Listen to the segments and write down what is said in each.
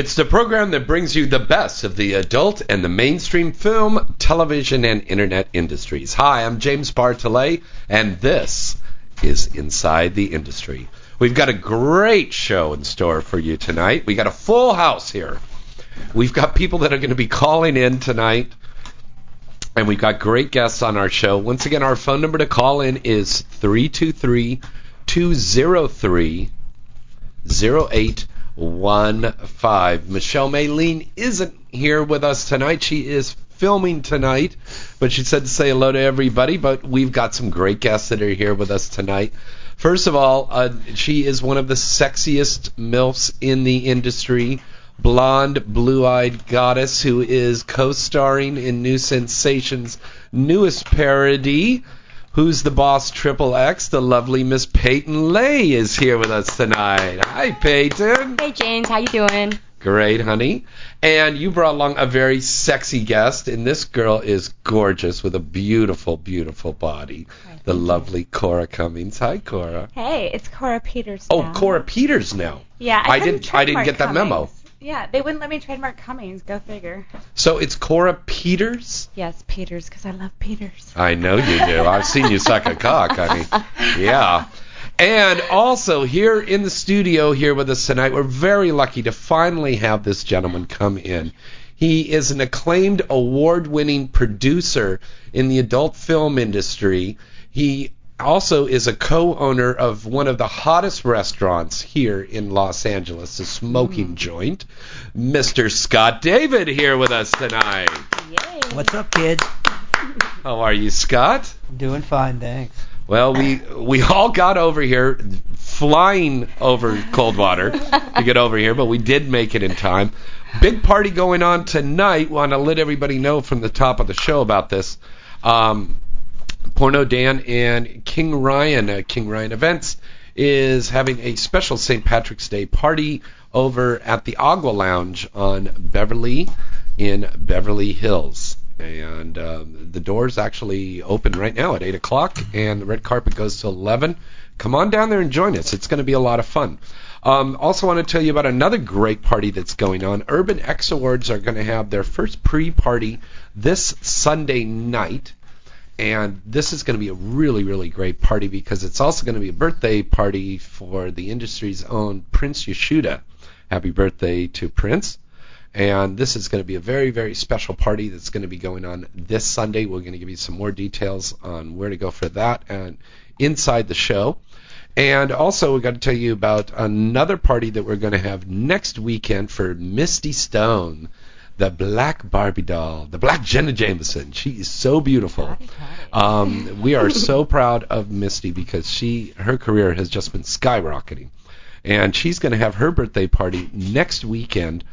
It's the program that brings you the best of the adult and the mainstream film, television, and internet industries. Hi, I'm James Bartholet, and this is Inside the Industry. We've got a great show in store for you tonight. We got a full house here. We've got people that are going to be calling in tonight, and we've got great guests on our show. Once again, our phone number to call in is 323 203 0815. Michelle Maylene isn't here with us tonight. She is filming tonight, but she said to say hello to everybody. But we've got some great guests that are here with us tonight. First of all, uh, she is one of the sexiest MILFs in the industry. Blonde, blue eyed goddess who is co starring in New Sensations' newest parody. Who's the Boss Triple X? The lovely Miss Peyton Lay is here with us tonight. Hi, Peyton. Hey, James. How you doing? Great, honey. And you brought along a very sexy guest, and this girl is gorgeous with a beautiful, beautiful body. Right, the lovely Cora Cummings. Hi, Cora. Hey, it's Cora Peters. Oh. Cora Peters now. Yeah, I I, didn't- I didn't get that memo. Yeah, they wouldn't let me trademark Cummings. Go figure. So it's Cora Peters? Yes, Peters, because I love Peters. I know you do. I've seen you suck a cock, honey. Yeah. And also here in the studio here with us tonight, we're very lucky to finally have this gentleman come in. He is an acclaimed award-winning producer in the adult film industry. He also is a co-owner of one of the hottest restaurants here in Los Angeles, the Smoking Joint. Mr. Scott David here with us tonight. Yay. What's up, kids? How are you, Scott? Doing fine, thanks. Well, we we all got over here flying over Coldwater to get over here, but we did make it in time. Big party going on tonight. Want to let everybody know from the top of the show about this. Um, Porno Dan and King Ryan, uh, King Ryan Events, is having a special St. Patrick's Day party over at the Agua Lounge on Beverly in Beverly Hills. And um, the doors actually open right now at 8 o'clock, and the red carpet goes to 11. Come on down there and join us. It's going to be a lot of fun. Um, also, want to tell you about another great party that's going on. Urban X Awards are going to have their first pre-party this Sunday night and this is going to be a really really great party because it's also going to be a birthday party for the industry's own Prince Yahshua. Happy birthday to Prince. And this is going to be a very very special party that's going to be going on this Sunday. We're going to give you some more details on where to go for that and inside the show. And also, we've got to tell you about another party that we're going to have next weekend for Misty Stone, the black Barbie doll, the black Jenna Jameson. She is so beautiful. Um, we are so proud of Misty because she her career has just been skyrocketing, and she's going to have her birthday party next weekend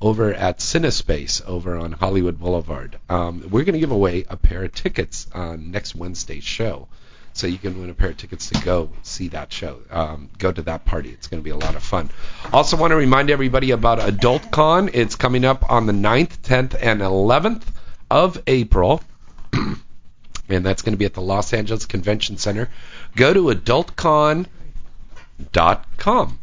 over at Cinespace over on Hollywood Boulevard. Um, we're going to give away a pair of tickets on next Wednesday's show. So you can win a pair of tickets to go see that show. Um, go to that party. It's going to be a lot of fun. Also want to remind everybody about Adult Con. It's coming up on the 9th, 10th, and 11th of April. and that's going to be at the Los Angeles Convention Center. Go to adultcon.com.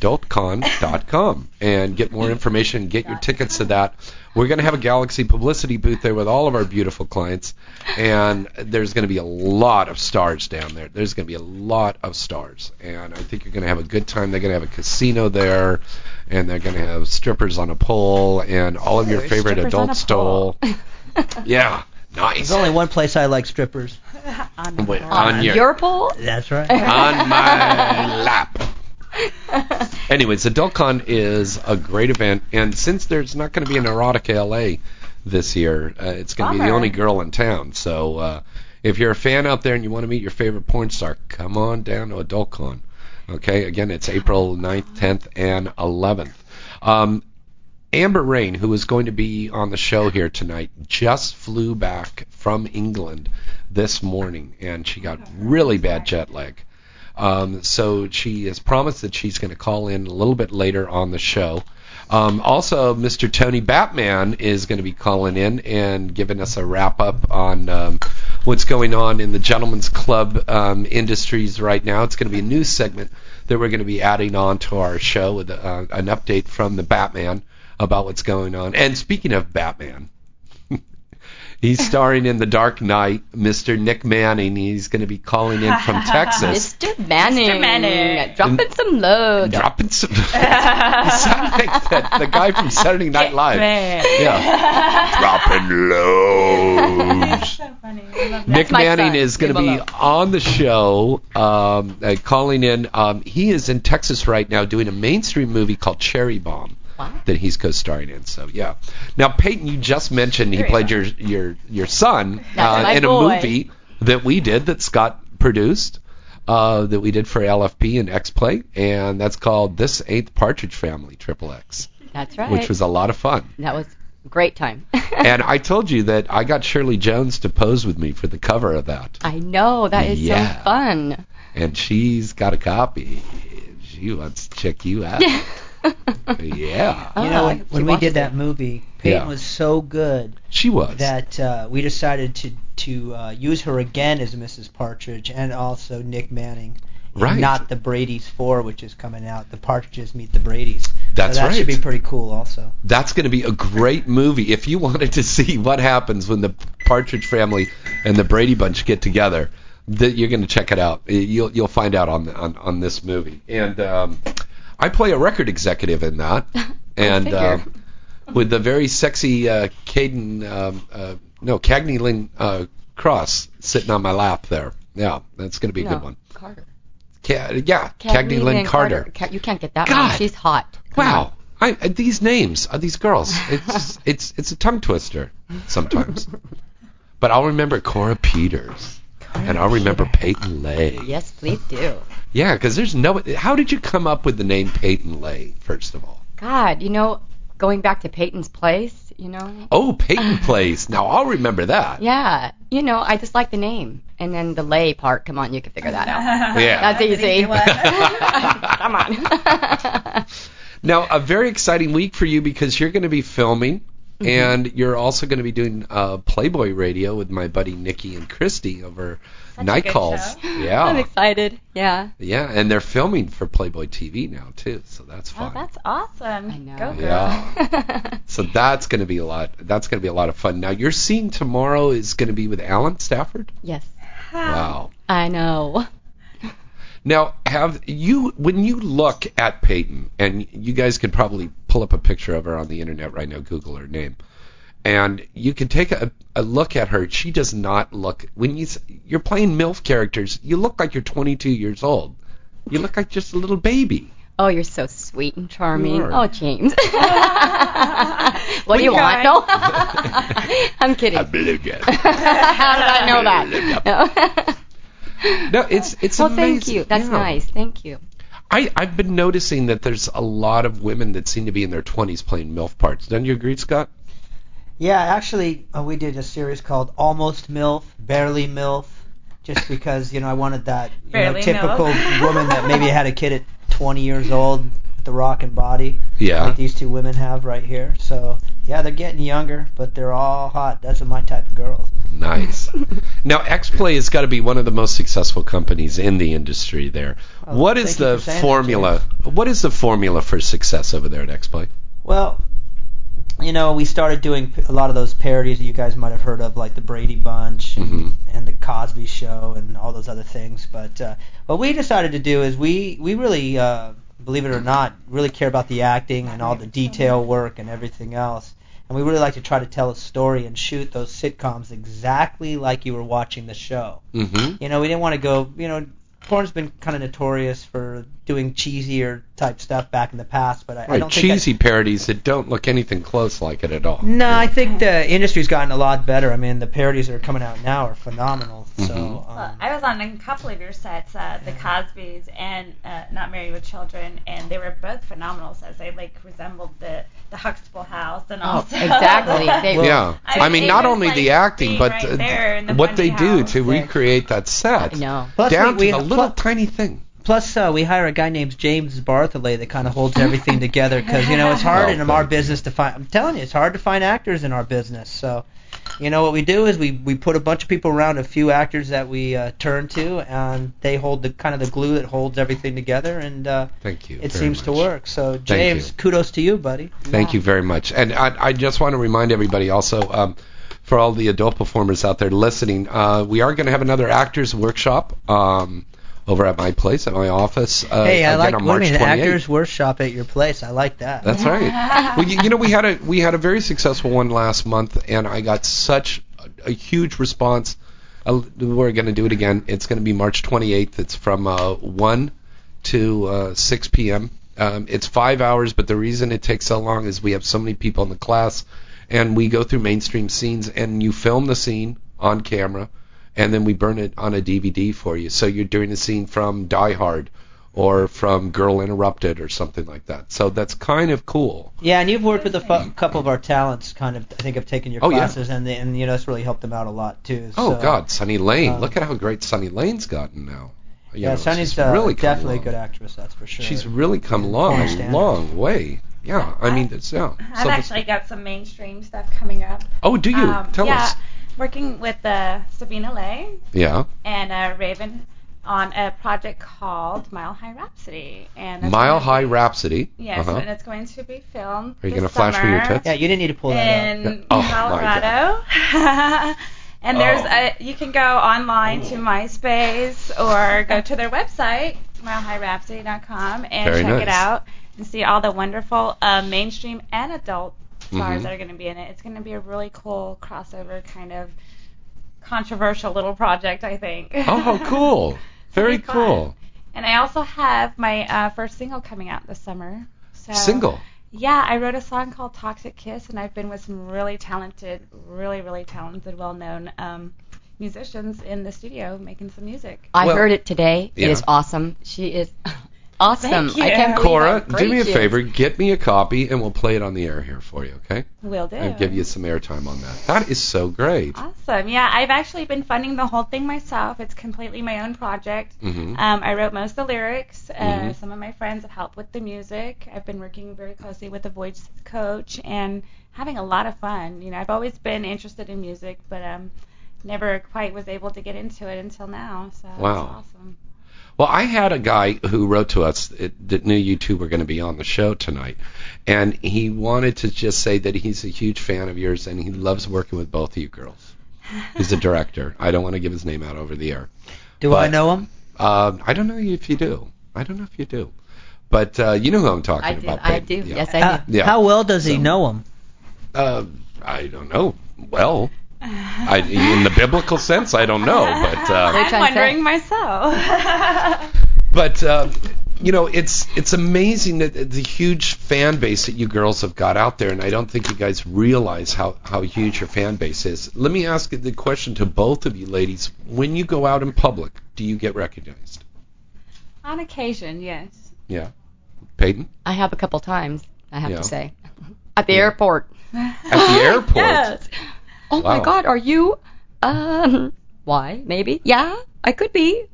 Adultcon.com and get more information. Get your tickets to that. We're going to have a Galaxy publicity booth there with all of our beautiful clients, and there's going to be a lot of stars down there. There's going to be a lot of stars, and I think you're going to have a good time. They're going to have a casino there, and they're going to have strippers on a pole, and all of your Ooh, favorite strippers adult a stole. yeah, nice. There's only one place I like strippers. on, Wait, on on your- your pole? That's right. on my lap. Anyways, AdultCon is a great event, and since there's not going to be an Erotica LA this year, uh, it's going to be the only girl in town. So uh, if you're a fan out there and you want to meet your favorite porn star, come on down to AdultCon. Okay, again, it's April 9th, 10th, and 11th. Um, Amber Rain, who is going to be on the show here tonight, just flew back from England this morning, and she got really bad jet lag. Um, so she has promised that she's going to call in a little bit later on the show. Um, also, Mr. Tony Batman is going to be calling in and giving us a wrap up on um, what's going on in the Gentlemen's Club um, industries right now. It's going to be a news segment that we're going to be adding on to our show with uh, an update from the Batman about what's going on. And speaking of Batman, he's starring in The Dark Knight. Mr. Nick Manning. He's going to be calling in from Texas. Mr. Manning. Mr. Manning. Dropping some load. Dropping some. you sound like that, the guy from Saturday Night Live. Man. Yeah. Dropping lows. so funny. I love that. Nick Manning son. is going to be on the show, um, uh, calling in. Um, he is in Texas right now doing a mainstream movie called Cherry Bomb Wow. that he's co-starring in. So yeah. Now Peyton, you just mentioned he played your your your son uh, in boy. a movie that we did that Scott produced. Uh, that we did for LFP and X Play, and that's called This Ain't Partridge Family Triple X, That's right. which was a lot of fun. that was great time. and I told you that I got Shirley Jones to pose with me for the cover of that. I know that is Yeah. so fun. and she's got a copy. She wants to check you out. yeah, Oh, You know, when, when we did that it. movie, Peyton Yeah. was so good she was. that uh, we decided to to uh, use her again as Mrs. Partridge and also Nick Manning. Right. Not the Brady's Four, which is coming out. The Partridges meet the Brady's. That's so that right. should be pretty cool, also. That's going to be a great movie. If you wanted to see what happens when the Partridge Family and the Brady Bunch get together, that you're going to check it out. You'll you'll find out on on, on this movie. And um, I play a record executive in that, and uh, with the very sexy uh, Caden, um, uh, no Cagney Lynn uh, Cross sitting on my lap there. Yeah, that's going to be a no, good one. Carter. Ca- yeah, Cagney Lynn Carter. Ca- You can't get that God. one. She's hot. Come Wow. I, uh, these names of these girls, it's it's it's a tongue twister sometimes. but I'll remember Cora Peters, and I'll remember Peyton Lay. Yes, please do. Yeah, because there's no. How did you come up with the name Peyton Lay? First of all. God, you know, going back to Peyton's Place, you know. Oh, Peyton Place. Now I'll remember that. Yeah, you know, I just like the name, and then the lay part. Come on, you can figure that out. Yeah. That's an easy. easy. Come on. Now a very exciting week for you because you're going to be filming. Mm-hmm. And you're also going to be doing uh, Playboy Radio with my buddy Nikki and Christy over Such a night good calls. show. Yeah, I'm excited. Yeah. Yeah, and they're filming for Playboy TV now too, so that's Oh, fun. that's awesome. I know. Go girl. Yeah. so that's going to be a lot. That's going to be a lot of fun. Now your scene tomorrow is going to be with Alan Stafford. yes, Wow. I know. Now have you when you look at Peyton, and you guys can probably pull up a picture of her on the internet right now, Google her name, and you can take a, a look at her. She does not look when you you're playing milf characters. You look like you're 22 years old. You look like just a little baby. Oh, you're so sweet and charming. Oh, James. what do you want? No, I'm kidding. I believe it. How did I know that? No. No, it's it's well, amazing. thank you. That's Yeah. nice. Thank you. I I've been noticing that there's a lot of women that seem to be in their 20s playing milf parts. Don't you agree, Scott? Yeah, actually, uh, we did a series called Almost MILF, Barely MILF, just because, you know, I wanted that you know, typical woman that maybe had a kid at 20 years old the rockin' body Yeah. like these two women have right here. So, yeah, they're getting younger, but they're all hot. That's my type of girls. Nice. now, XPlay has got to be one of the most successful companies in the industry. There. Oh, what is the for saying that, formula? What is the formula for success over there at XPlay? Well, you know, we started doing a lot of those parodies that you guys might have heard of, like the Brady Bunch and, Mhm. and the Cosby Show and all those other things. But uh, what we decided to do is we we really, uh, believe it or not, really care about the acting and all the detail work and everything else. And we really like to try to tell a story and shoot those sitcoms exactly like you were watching the show. Mm-hmm. You know, we didn't want to go. You know, porn's been kind of notorious for doing cheesier type stuff back in the past, but I, I Right, don't think that- cheesy parodies that don't look anything close like it at all. no, I think the industry's gotten a lot better. I mean, the parodies that are coming out now are phenomenal. So, Mhm. Well, um, I was on a couple of your sets, uh, the Cosbys and uh, Not Married with Children, and they were both phenomenal sets. They like resembled the the Huxtable House and Oh, also exactly. They- Well, yeah, I I, mean, mean, not only like the acting, but right there in the what they funny do to recreate that set, I know. plus down we, to we the little pl- tiny thing. Plus uh, we hire a guy named James Bartholet that kind of holds everything together because you know it's hard in our business to find. I'm telling you, it's hard to find actors in our business. So, you know what we do is we we put a bunch of people around a few actors that we uh, turn to, and they hold the kind of the glue that holds everything together, and uh, Thank you. it seems to work. So James, kudos to you, buddy. Thank you very much. And I, I just want to remind everybody also, um, for all the adult performers out there listening, uh, we are going to have another actors workshop um, over at my place, at my office. Uh, hey, I again like on what March mean, 28th. actors workshop at your place. I like that. That's right. well, you, you know, we had a we had a very successful one last month, and I got such a, a huge response. Uh, we're going to do it again. It's going to be March 28th. It's from uh, 1 to uh, 6 p.m. Um, it's five hours, but the reason it takes so long is we have so many people in the class, and we go through mainstream scenes, and you film the scene on camera, and then we burn it on a DVD for you. So you're doing a scene from Die Hard or from Girl Interrupted or something like that. So that's kind of cool. Yeah, and you've worked with a fu- couple of our talents. Kind of, I think, have taken your Oh, yeah. classes, and they, and you know, it's really helped them out a lot too. Oh so, God, Sunny Lane! um, Look at how great Sunny Lane's gotten now. You Yeah, know, Sunny's she's uh, really come definitely a good actress. That's for sure. She's really come along Foreign a long way. Yeah, I mean, it's yeah. I've So actually got some mainstream stuff coming up. oh, do you? Um, Tell yeah, us. Working with uh, Sabina Lay Yeah, and uh, Raven on a project called Mile High Rhapsody. And Mile High be- Rhapsody. Yes, Uh-huh. and it's going to be filmed. Are you gonna flash me your summer tits? Yeah, you didn't need to pull that out. in Yeah. Oh, my Colorado. and there's Oh. a you can go online to MySpace or go to their website milehighRhapsody.com and Very check nice. it out and see all the wonderful uh, mainstream and adult stars Mhm. that are going to be in it. It's going to be a really cool crossover kind of controversial little project, I think. Oh, how cool! Very It'll fun. cool. And I also have my uh, first single coming out this summer. So Single. yeah, I wrote a song called Toxic Kiss, and I've been with some really talented, really, really talented, well known um, musicians in the studio making some music. I Well, heard it today. yeah. It is awesome. She is awesome. Thank you. I can't believe Cora, do me a she favor, get me a copy, and we'll play it on the air here for you, okay? We'll do. And give you some airtime on that. That is so great. Awesome. Yeah, I've actually been funding the whole thing myself. It's completely my own project. hmm Um, I wrote most of the lyrics. Uh, Mhm. Some of my friends have helped with the music. I've been working very closely with a voice coach and having a lot of fun. You know, I've always been interested in music, but um, never quite was able to get into it until now. So Wow. it's awesome. Well, I had a guy who wrote to us that knew you two were going to be on the show tonight, and he wanted to just say that he's a huge fan of yours and he loves working with both of you girls. He's a director. I don't want to give his name out over the air. Do I know him? Uh, I don't know if you do. I don't know if you do, but uh, you know who I'm talking I do. about. I do. Yeah. Yes, I How, do. Yeah. how well does he know him? Uh, I don't know. Well, I, in the biblical sense, I don't know, but. Uh, I'm wondering myself. but uh, you know, it's it's amazing that the huge fan base that you girls have got out there, and I don't think you guys realize how how huge your fan base is. Let me ask the question to both of you, ladies: When you go out in public, do you get recognized? On occasion, yes. Yeah, Peyton I have a couple times. I have Yeah. to say, at the Yeah. airport. at the airport. Yes. Oh my God, are you? Um, why? Maybe? Yeah, I could be.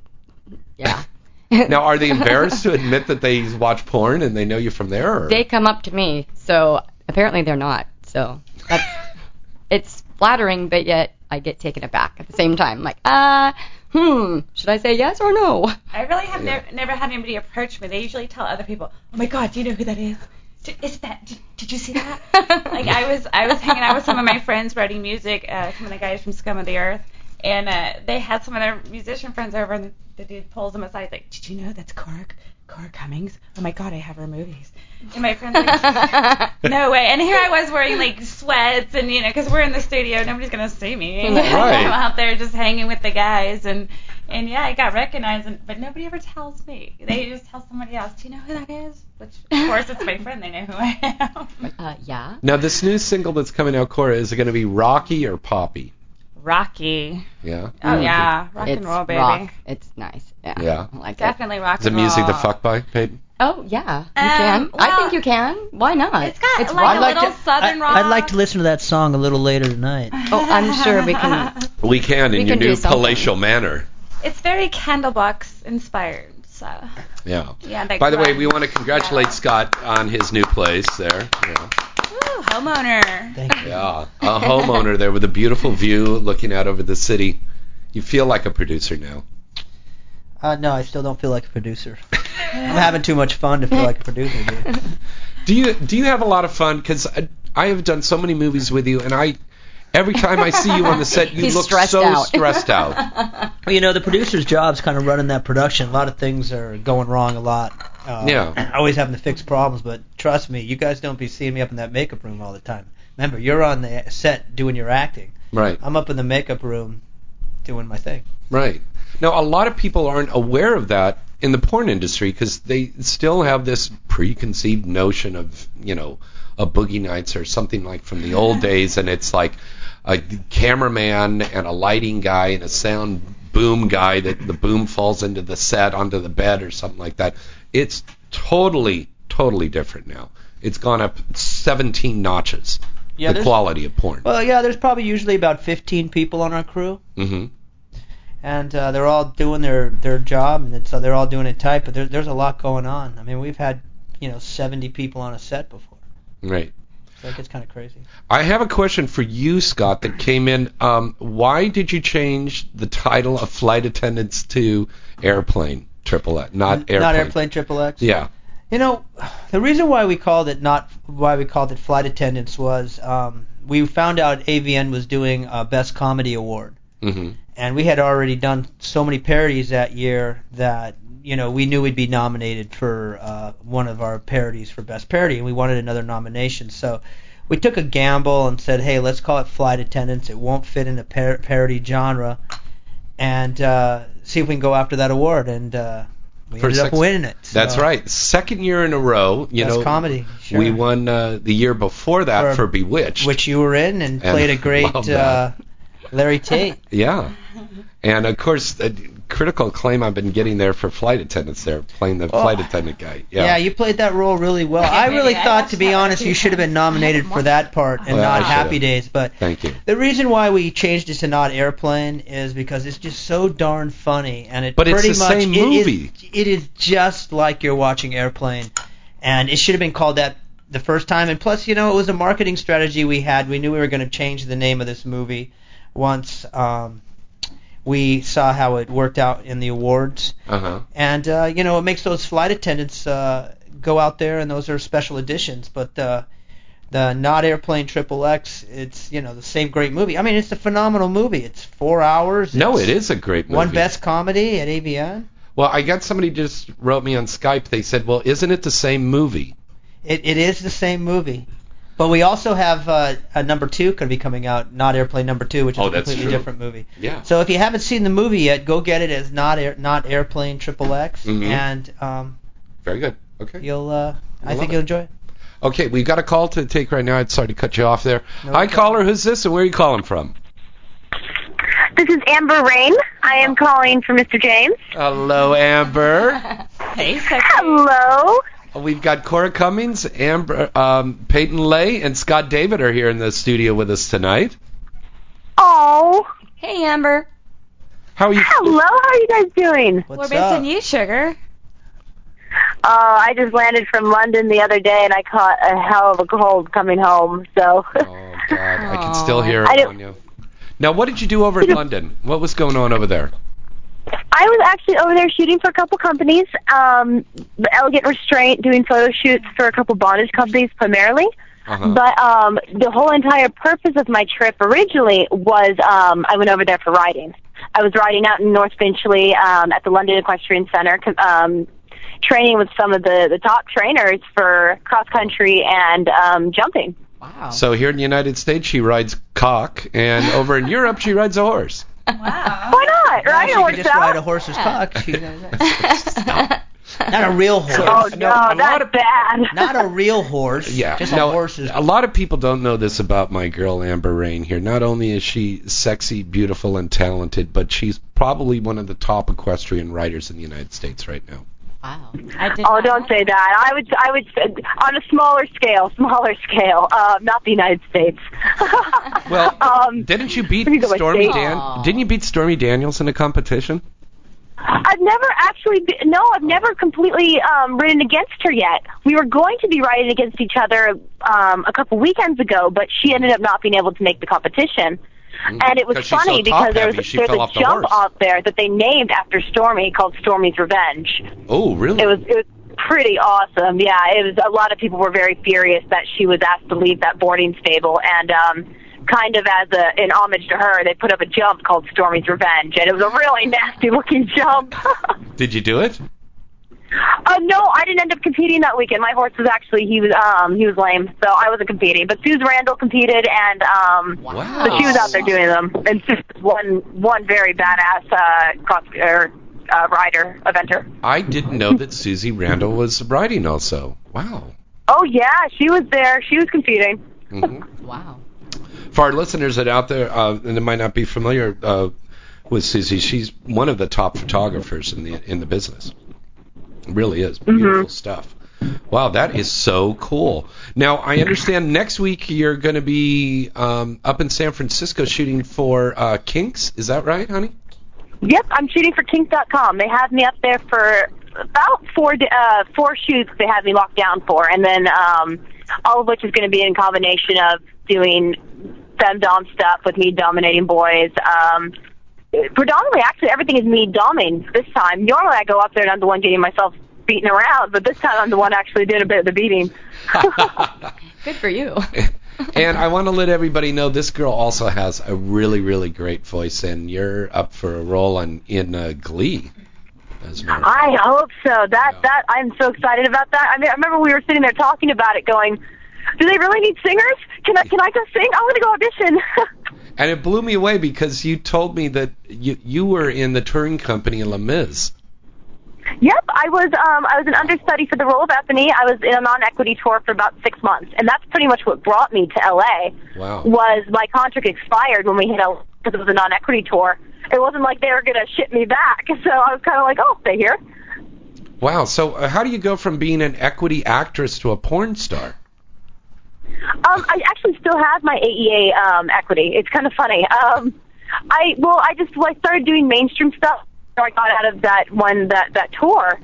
Yeah. Now, are they embarrassed to admit that they watch porn and they know you from there? Or? they come up to me, so apparently they're not. So that's it's flattering, but yet I get taken aback at the same time. Like, uh, hmm, should I say yes or no? I really have Yeah. never, never had anybody approach me. They usually tell other people, "Oh my God, do you know who that is? Is that? Did, did you see that?" like I was, I was hanging out with some of my friends writing music. Uh, some of the guys from Scum of the Earth, and uh, they had some of their musician friends over, and the, the dude pulls them aside, like, "Did you know that's Cora, Cora Cummings? Oh my God, I have her movies." And my friends like, "No way!" And here I was wearing like sweats, and you know, because we're in the studio, nobody's gonna see me. Right. I'm out there just hanging with the guys, and and yeah, I got recognized, and, but nobody ever tells me. They just tell somebody else. Do you know who that is? Which of course it's my friend. They know who I am. uh, yeah. Now, this new single that's coming out, Cora, is it going to be rocky or poppy? Rocky. Yeah. Oh yeah, rock it's and roll, baby. rock. It's nice. Yeah. Yeah. I like it. Definitely rock Is it and music to fuck by, Peyton? Oh yeah, you Um, can. I think you can. Why not? It's got it's like rock. a like little to- southern I, rock. I'd like to listen to that song a little later tonight. Oh, I'm sure we can. We can in We your can do new palatial manner. It's very Candlebox inspired. So Yeah. yeah. That By the way, we want to congratulate Yeah. Scott on his new place there. Yeah. Woo, homeowner. Thank you. Yeah, a homeowner there with a beautiful view looking out over the city. You feel like a producer now. Uh, no, I still don't feel like a producer. I'm having too much fun to feel like a producer, dude. Do you do you have a lot of fun? Because I, I have done so many movies with you, and I every time I see you on the set, you He's look stressed so out. stressed out. Well, you know, the producer's job's kind of running that production. A lot of things are going wrong a lot. Uh, Yeah. Always having to fix problems, but trust me, you guys don't be seeing me up in that makeup room all the time. Remember, you're on the set doing your acting. Right, I'm up in the makeup room doing my thing. right. Now, a lot of people aren't aware of that in the porn industry because they still have this preconceived notion of, you know, a boogie nights or something like from the old days, and it's like a cameraman and a lighting guy and a sound boom guy that the boom falls into the set onto the bed or something like that. It's totally, totally different now. It's gone up 17 notches. Yeah, the quality of porn. Well, yeah, there's probably usually about 15 people on our crew, hmm and uh, they're all doing their their job, and it's, uh, they're all doing it tight. But there, there's a lot going on. I mean, we've had you know 70 people on a set before, Right. It gets kind of crazy. I have a question for you, Scott, that came in. Um, why did you change the title of flight attendants to airplane triple X, not airplane? Not airplane triple X. Yeah. You know, the reason why we called it not why we called it flight attendants was um, we found out AVN was doing a best comedy award, hmm and we had already done so many parodies that year that you know we knew we'd be nominated for uh, one of our parodies for best parody, and we wanted another nomination. So we took a gamble and said, hey, let's call it flight attendants. It won't fit in the par- parody genre, and uh, see if we can go after that award. And uh, we For ended up winning it. That's right. Second year in a row. You Best know, comedy. Sure. we won uh, the year before that For- for, Bewitched. which you were in and, And played a great uh. Larry Tate. yeah. And of course, the critical acclaim I've been getting there for flight attendants. There, playing the Oh. flight attendant guy. Yeah. Yeah. you played that role really well. I really I thought, watched to be that honest, you should have been nominated for that part and Well, I not Happy should've. Days. But Thank you. the reason why we changed it to not Airplane is because it's just so darn funny, and it But it's pretty the much same it is- movie. it is just like you're watching Airplane, and it should have been called that the first time. And plus, you know, it was a marketing strategy we had. We knew we were going to change the name of this movie once um, we saw how it worked out in the awards Uh huh. and uh, you know it makes those flight attendants uh, go out there, and those are special editions. But uh, the not airplane triple X, it's you know the same great movie. I mean, it's a phenomenal movie. It's four hours. No, it's a great movie. one best comedy at AVN. Well, I got somebody just wrote me on Skype. They said, "Well, isn't it the same movie?" It it is the same movie. But we also have uh, a number two going to be coming out, not Airplane Number Two, which is Oh, a completely true. different movie. Yeah. So if you haven't seen the movie yet, go get it as not air, not Airplane Triple X, Mhm. and um, Very good. Okay. you'll uh, I think it. you'll enjoy it. Okay, we've got a call to take right now. I'm sorry to cut you off there. No Hi, problem. caller. Who's this, and where are you calling from? This is Amber Rain. I am calling for Mr. James. Hello, Amber. Hey, sexy. Hello. We've got Cora Cummings, Amber, um, Peyton Lay, and Scott David are here in the studio with us tonight. Oh, Hey, Amber. How are you? hello. How are you guys doing? What's We're up? missing you, sugar. Uh, I just landed from London the other day and I caught a hell of a cold coming home. So Oh God, I can still hear it on you. Now, what did you do over in London? What was going on over there? I was actually over there shooting for a couple companies. Um, the Elegant Restraint doing photo shoots for a couple bondage companies primarily. Uh-huh. But um, the whole entire purpose of my trip originally was um, I went over there for riding. I was riding out in North Finchley um, at the London Equestrian Center, um, training with some of the, the top trainers for cross country and um, jumping. Wow. So here in the United States, she rides cock, and over in Europe, she rides a horse. Wow. Why not? Yeah, Right? she It could works just ride a out. horse's cock. She, not a real horse. Oh No, no, a that's of- bad. Not a real horse. Yeah, Just no, a horse's. a lot of people don't know this about my girl Amber Rain here. Not only is she sexy, beautiful, and talented, but she's probably one of the top equestrian riders in the United States right now. Wow. I did Oh, don't say that. I would, I would, on a smaller scale, smaller scale, uh, not the United States. Well, um, didn't you beat let me go by Stormy. Dan? Aw. Didn't you beat Stormy Daniels in a competition? I've never actually, be, no, I've never completely um, ridden against her yet. We were going to be riding against each other um, a couple weekends ago, but she ended up not being able to make the competition. And it was funny so because heavy, she there's a the jump horse. out there that they named after Stormy called Stormy's Revenge. Oh, really? It was it was pretty awesome. Yeah, it was. A lot of people were very furious that she was asked to leave that boarding stable, and um, kind of as a an homage to her, they put up a jump called Stormy's Revenge, and it was a really nasty looking jump. Did you do it? Uh, no, I didn't end up competing that weekend. My horse was actually he was um he was lame, so I wasn't competing. But Suze Randall competed, and um Wow. so she was out there doing them. And Suze one one very badass uh cross or uh, rider eventer. I didn't know that Suze Randall was riding also. Wow. Oh yeah, she was there. She was competing. hmm Wow. For our listeners that out there uh, and that might not be familiar uh, with Susie, she's one of the top photographers in the in the business. Really is beautiful stuff. Wow, that is so cool. Now I understand next week you're going to be um, up in San Francisco shooting for uh, Kinks. Is that right, honey? Yep, I'm shooting for Kink.com. They have me up there for about four uh, four shoots. They have me locked down for, and then um, all of which is going to be in combination of doing femdom stuff with me dominating boys. Um, predominantly, actually, everything is me doming this time. Normally, I go up there and I'm the one getting myself beaten around, but this time I'm the one actually doing a bit of the beating. Good for you. and I want to let everybody know this girl also has a really, really great voice, and you're up for a role on in uh, Glee. As a matter of fact. I hope so. That Yeah. that I'm so excited about that. I mean, I remember we were sitting there talking about it, going, "Do they really need singers? Can I can I go sing? I'm gonna go audition." And it blew me away because you told me that you you were in the touring company in Les Mis. yep, I was um I was an understudy for the role of Bethany. I was in a non-equity tour for about six months, and that's pretty much what brought me to LA. Wow. Was my contract expired when we hit LA because it was a non-equity tour. It wasn't like they were gonna ship me back, so I was kind of like, "Oh, stay here." Wow. So uh, how do you go from being an equity actress to a porn star? Um, I actually still have my AEA um, equity. It's kind of funny. Um, I well, I just well, I started doing mainstream stuff. So I got out of that one that that tour,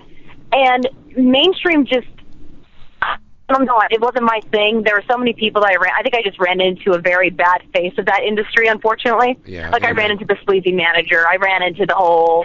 and mainstream just. I don't know. It wasn't my thing. There were so many people that I ran. I think I just ran into a very bad face of that industry, unfortunately. Yeah, Like I ran into the sleazy manager. I ran into the whole.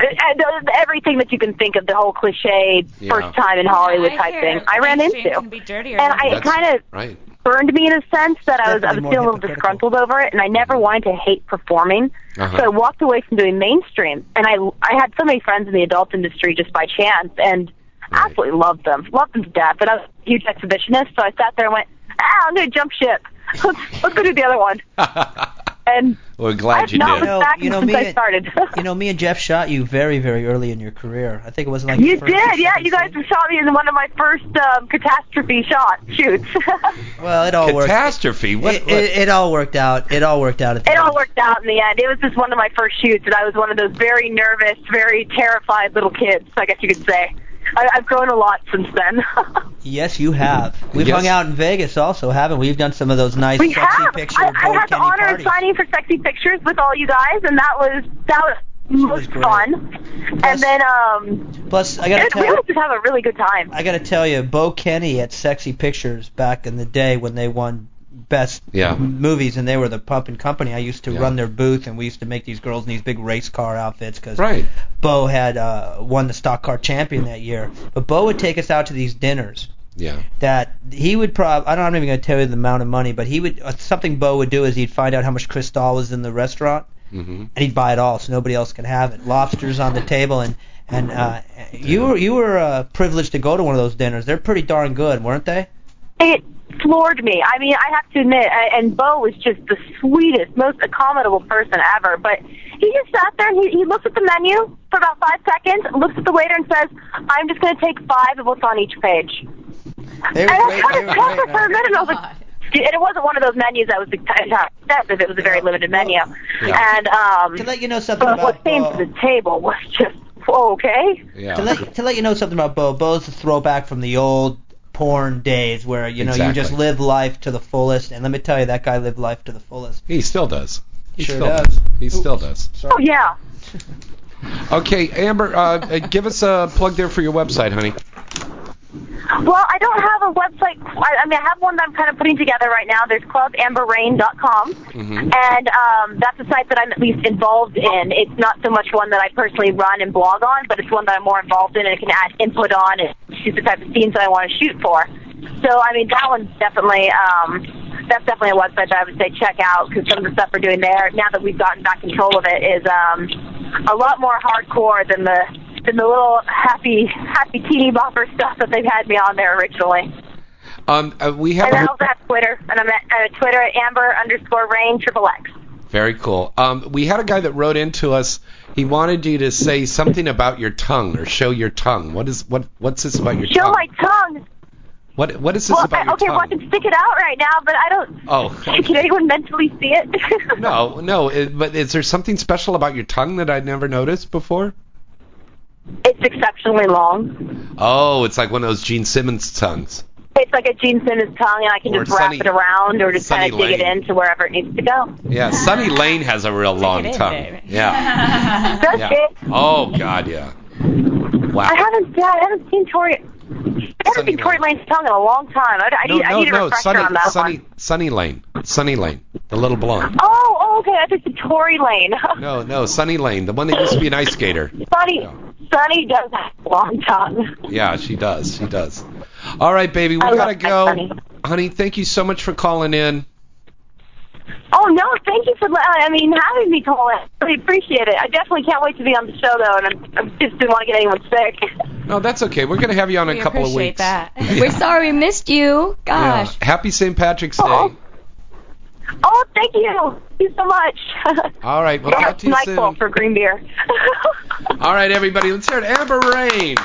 And, uh, Everything that you can think of, the whole cliche Yeah. first time in Hollywood I type thing, I ran into. Can be dirtier And than I That's kind of right. burned me in a sense that I was I was feeling a little disgruntled over it, and I never wanted to hate performing. Uh-huh. So I walked away from doing mainstream, and I I had so many friends in the adult industry just by chance, and Right. absolutely loved them, loved them to death. But I was a huge exhibitionist, so I sat there and went, ah, I'm gonna jump ship. Let's let's go do the other one. And We're glad I've you not did. looked know- back you know, since me I and- started. You know, me and Jeff shot you very, very early in your career. I think it wasn't like You the first did, yeah. You guys season. shot me in one of my first um, catastrophe shot shoots. Well, it all worked. Catastrophe. What? It, what- it, it all worked out. It all worked out at the It end. all worked out in the end. It was just one of my first shoots, and I was one of those very nervous, very terrified little kids, I guess you could say. I, I've grown a lot since then. Yes, you have. We've Yes. hung out in Vegas also, haven't we? We've done some of those nice we sexy have. picture I, I had the Kenny honor parties. of signing for Sexy Pictures with all you guys, and that was that was was most great. fun. Plus- and then um, Plus, I gotta tell we just have a really good time. I gotta tell you, Bo Kenny at Sexy Pictures back in the day when they won best Yeah. movies and they were the pumping company. I used to Yeah. run their booth and we used to make these girls in these big race car outfits because Right. Bo had uh, won the stock car champion that year. But Bo would take us out to these dinners Yeah. that he would probably I don't I'm not even going to tell you the amount of money, but he would uh, something Bo would do is he'd find out how much Cristal was in the restaurant hmm and he'd buy it all so nobody else could have it. Lobsters on the table and and uh, you were you were uh, privileged to go to one of those dinners. They're pretty darn good, weren't they? It floored me. I mean, I have to admit, I- and Bo was just the sweetest, most accommodable person ever. But he just sat there and he, he looks at the menu for about five seconds, looks at the waiter, and says, "I'm just going to take five of what's on each page." They And were I great. kind They of were stopped great. for a minute, and I was like, and it wasn't one of those menus that was extensive. It was a very limited menu, Yeah. and um, To let you know something but what about came Bo, to the table was just okay. Yeah. to let to let you know something about Bo. Bo's a throwback from the old porn days where you know you just live life to the fullest. And let me tell you, that guy lived life to the fullest. He still does. He Sure still does. He still does. Oh yeah. Okay, Amber, uh, give us a plug there for your website, honey. Well, I don't have a website. I, I mean, I have one that I'm kind of putting together right now. There's clubamberrain.com, Mhm. and um, that's a site that I'm at least involved in. It's not so much one that I personally run and blog on, but it's one that I'm more involved in and can add input on and shoot the type of scenes that I want to shoot for. So, I mean, that one's definitely um, that's definitely a website that I would say check out because some of the stuff we're doing there now that we've gotten back control of it is um, a lot more hardcore than the than the little happy happy teeny bopper stuff that they've had me on there originally. Um, uh, we have And I also have Twitter, and I'm at uh, Twitter at Amber underscore Rain triple X. very cool. Um, we had a guy that wrote into us. He wanted you to say something about your tongue or show your tongue. What is what? What's this about your Show tongue? Show my tongue. What What is this Well, about your okay, well I can stick it out right now, but I don't. Oh. Can anyone mentally see it? No, no. It, but is there something special about your tongue that I'd never noticed before? It's exceptionally long. Oh, it's like one of those Gene Simmons tongues. It's like a Gene Simmons tongue, and I can Or just wrap Sunny- it around or just kind of dig it into wherever it needs to go. Yeah, Sunny Lane has a real long in, tongue. baby. Yeah. Does yeah. it? Oh God, yeah. Wow. I haven't. Yeah, I haven't seen Tori. I haven't seen Tory Lane's tongue in a long time. I, I no, need, I no, need a no. refresher Sunny, on that Sunny, one. Sunny Lane. Sunny Lane, the little blonde. Oh, oh, okay. I think the Tory Lane. No, no, Sunny Lane, the one that used to be an ice skater. Sunny, Sunny does have a long tongue. Yeah, she does. She does. All right, baby, we I gotta go. Sunny. Honey, thank you so much for calling in. Oh no, thank you for le- I mean having me call in. I really appreciate it. I definitely can't wait to be on the show though, and I'm, I just didn't want to get anyone sick. No, that's okay. We're gonna have you on in We a couple of appreciate weeks. that. We're sorry we missed you. Yeah. Gosh. Happy St. Patrick's oh. Day. Oh. Oh, thank you. Thank you so much. All right, we'll talk to you Nightfall soon. for green beer. All right, everybody, let's hear it. Amber Rain.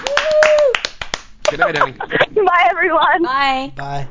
Good night, honey. Bye everyone. Bye. Bye.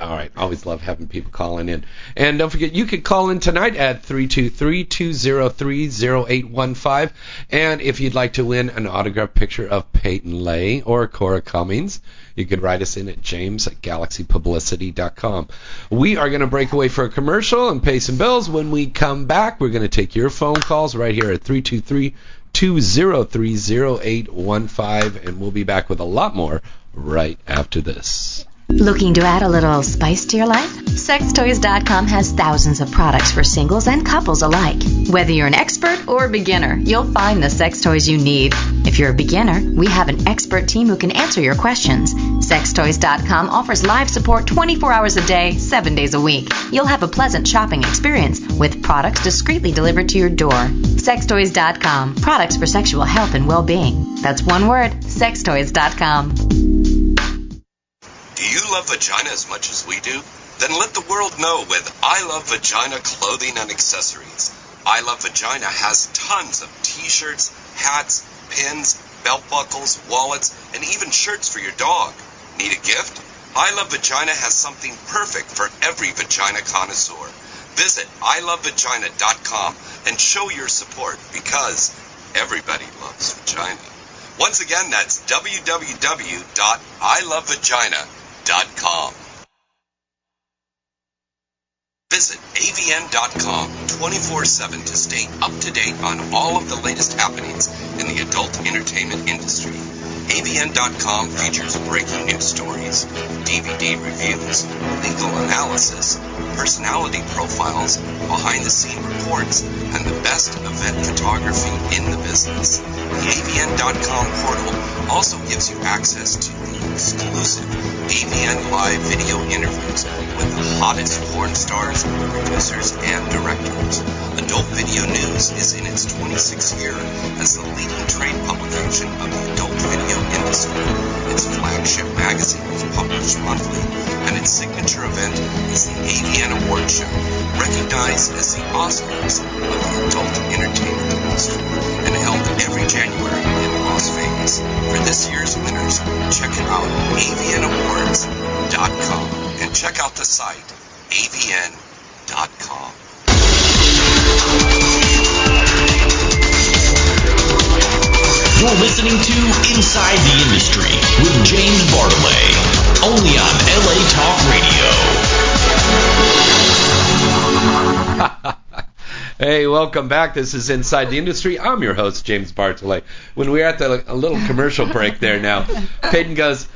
All right. Always love having people calling in. And don't forget, you could call in tonight at 323-203-0815. And if you'd like to win an autographed picture of Peyton Lay or Cora Cummings, you could write us in at james at galaxypublicity.com. We are going to break away for a commercial and pay some bills. When we come back, we're going to take your phone calls right here at 323 203 0815. And we'll be back with a lot more right after this. Looking to add a little spice to your life? Sextoys.com has thousands of products for singles and couples alike. Whether you're an expert or a beginner, you'll find the sex toys you need. If you're a beginner, we have an expert team who can answer your questions. Sextoys.com offers live support 24 hours a day, 7 days a week. You'll have a pleasant shopping experience with products discreetly delivered to your door. Sextoys.com, products for sexual health and well-being. That's one word, sextoys.com. Do you love vagina as much as we do? Then let the world know with I Love Vagina clothing and accessories. I Love Vagina has tons of t-shirts, hats, pins, belt buckles, wallets, and even shirts for your dog. Need a gift? I Love Vagina has something perfect for every vagina connoisseur. Visit ilovevagina.com and show your support because everybody loves vagina. Once again, that's www.ilovevagina.com. Visit avn.com 24-7 to stay up to date on all of the latest happenings in the adult entertainment industry. avn.com features breaking news stories, DVD reviews, legal analysis, personality profiles, behind-the-scene reports, and the best event photography in the business. The avn.com portal also gives you access to the exclusive AVN Live video interviews with the hottest porn stars, producers, and directors. Adult Video News is in its 26th year as the leading trade publication of the adult video industry. Its flagship magazine is published monthly, and its signature event is the AVN Award Show, recognized as the Oscars of the adult entertainment industry, and held every January in Las Vegas. For this year's winners, check out avnawards.com and check out the site avn.com. You're listening to Inside the Industry with James Bartholet, only on LA Talk Radio. Hey, welcome back. This is Inside the Industry. I'm your host, James Bartholet. When we were at the a little commercial break there now, Peyton goes,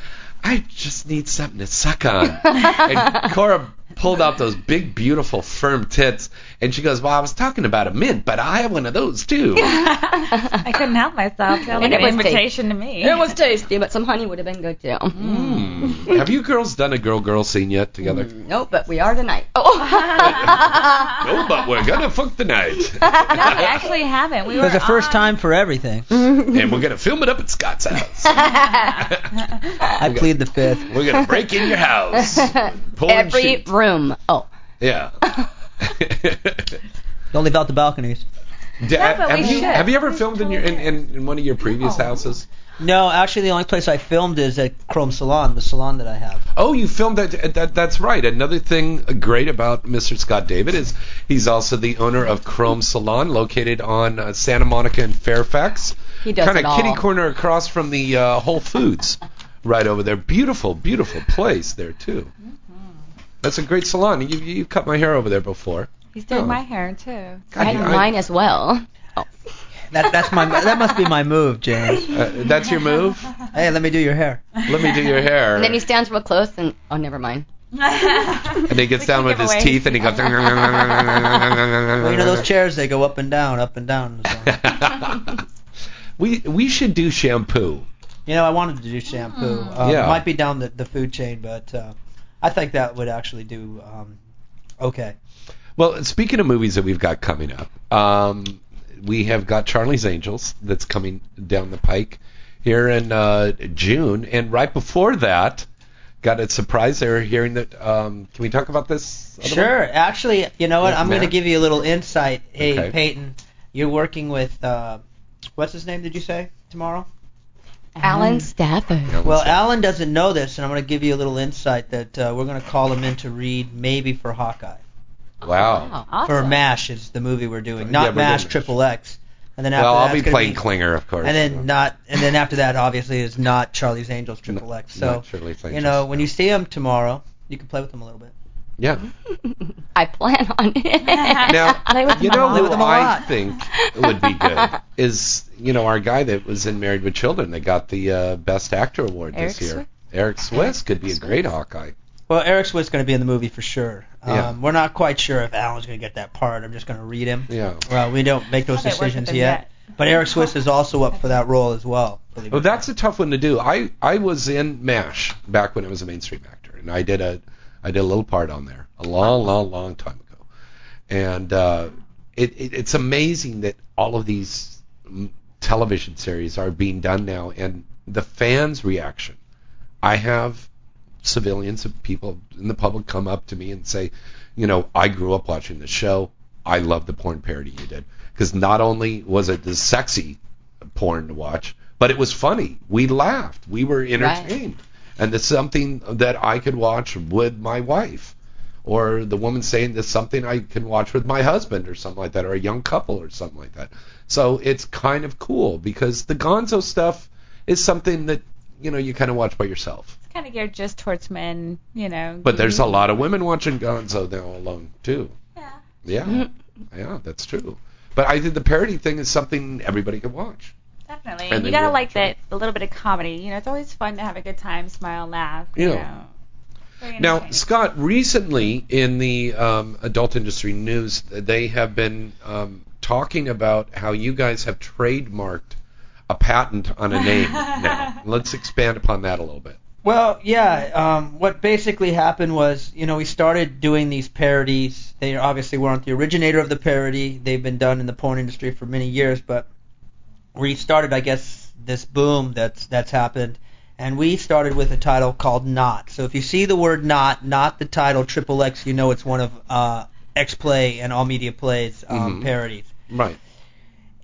I just need something to suck on. And Cora pulled out those big, beautiful, firm tits, and she goes, Well, I was talking about a mint, but I have one of those too. I couldn't help myself. Felt like And it an was invitation to me. It was tasty, but some honey would have been good too. Hmm. Have you girls done a girl girl scene yet together? Nope, but we are tonight. Oh. No, but we're gonna fuck tonight. no, we actually haven't. We It were was the first on- time for everything. and we're gonna film it up at Scott's house. I plead the fifth. We're gonna break in your house. Pull Every shoot. room. Oh. Yeah. Don't leave out the balconies. Da- Yeah, but have we you should. have you ever filmed in your in, in, in one of your previous houses? No, actually, the only place I filmed is at Chrome Salon, the salon that I have. Oh, you filmed that, that. That's right. Another thing great about Mr. Scott David is he's also the owner of Chrome Salon, located on uh, Santa Monica and Fairfax. He does kind of kitty corner across from the uh, Whole Foods, right over there. Beautiful, beautiful place there too. That's a great salon. You you cut my hair over there before. He's doing Oh. my hair too. God, And I- mine as well. Oh. That that's my that must be my move, James. Uh, that's your move. Hey, let me do your hair. Let me do your hair. And then he stands real close and oh, never mind. and he gets We down with his away. teeth and he goes. Well, you know those chairs they go up and down, up and down. So. we we should do shampoo. You know, I wanted to do shampoo. Um, Yeah. Might be down the, the food chain, but uh, I think that would actually do um, okay. Well, speaking of movies that we've got coming up, um, we have got Charlie's Angels that's coming down the pike here in uh, June, and right before that, got a surprise. They were hearing that. Um, can we talk about this? Sure. one? Actually, you know what? With I'm going to give you a little insight. Hey, Okay. Peyton, you're working with uh, what's his name? Did you say tomorrow? Alan Stafford. Well, Alan doesn't know this, and I'm going to give you a little insight that uh, we're going to call him in to read maybe for Hawkeye. Wow. Awesome. For MASH is the movie we're doing, Yeah, not we're MASH MASH. Triple X. And then after Well, that, I'll be it's gonna playing Klinger, of course. And then not, and then after that, obviously, is not Charlie's Angels Triple X. So Not Charlie's you Angels. know, when you see him tomorrow, you can play with him a little bit. Yeah. I plan on it. Now, Play with you know all. Play with who them a I lot. think would be good is you know our guy that was in Married with Children that got the uh, Best Actor award Eric this year. Swiss? Eric Swiss could be a great Hawkeye. Well, Eric Swiss's going to be in the movie for sure. Um, Yeah. We're not quite sure if Alan's going to get that part. I'm just going to read him. Yeah. Well, we don't make those Haven't worked with decisions yet. But Eric Swiss is also up for that role as well. believe Well, that's a tough one to do. I I was in MASH back when it was a mainstream actor, and I did a I did a little part on there a long, long, long time ago, and uh, it, it it's amazing that all of these television series are being done now, and the fans' reaction. I have civilians and people in the public come up to me and say, you know, I grew up watching the show. I love the porn parody you did because not only was it the sexy porn to watch, but it was funny. We laughed. We were entertained. And it's something that I could watch with my wife. Or the woman saying this something I can watch with my husband or something like that, or a young couple or something like that. So it's kind of cool because the gonzo stuff is something that, you know, you kind of watch by yourself. It's kind of geared just towards men, you know. But there's a lot of women watching gonzo now alone, too. Yeah. Yeah. Mm-hmm. yeah, that's true. But I think the parody thing is something everybody can watch. Definitely. And And you gotta you'll like enjoy that a little bit of comedy. You know, it's always fun to have a good time, smile, laugh. Yeah. You know. Now. Scott, recently in the um, adult industry news, they have been um, talking about how you guys have trademarked a patent on a name now. Let's expand upon that a little bit. Well, yeah. Um, what basically happened was, you know, we started doing these parodies. They obviously weren't the originator of the parody. They've been done in the porn industry for many years, but we started, I guess, this boom that's that's happened, and we started with a title called Not. So if you see the word Not, not the title Triple X, you know it's one of uh, X Play and All Media Plays um, Mhm. parodies. Right.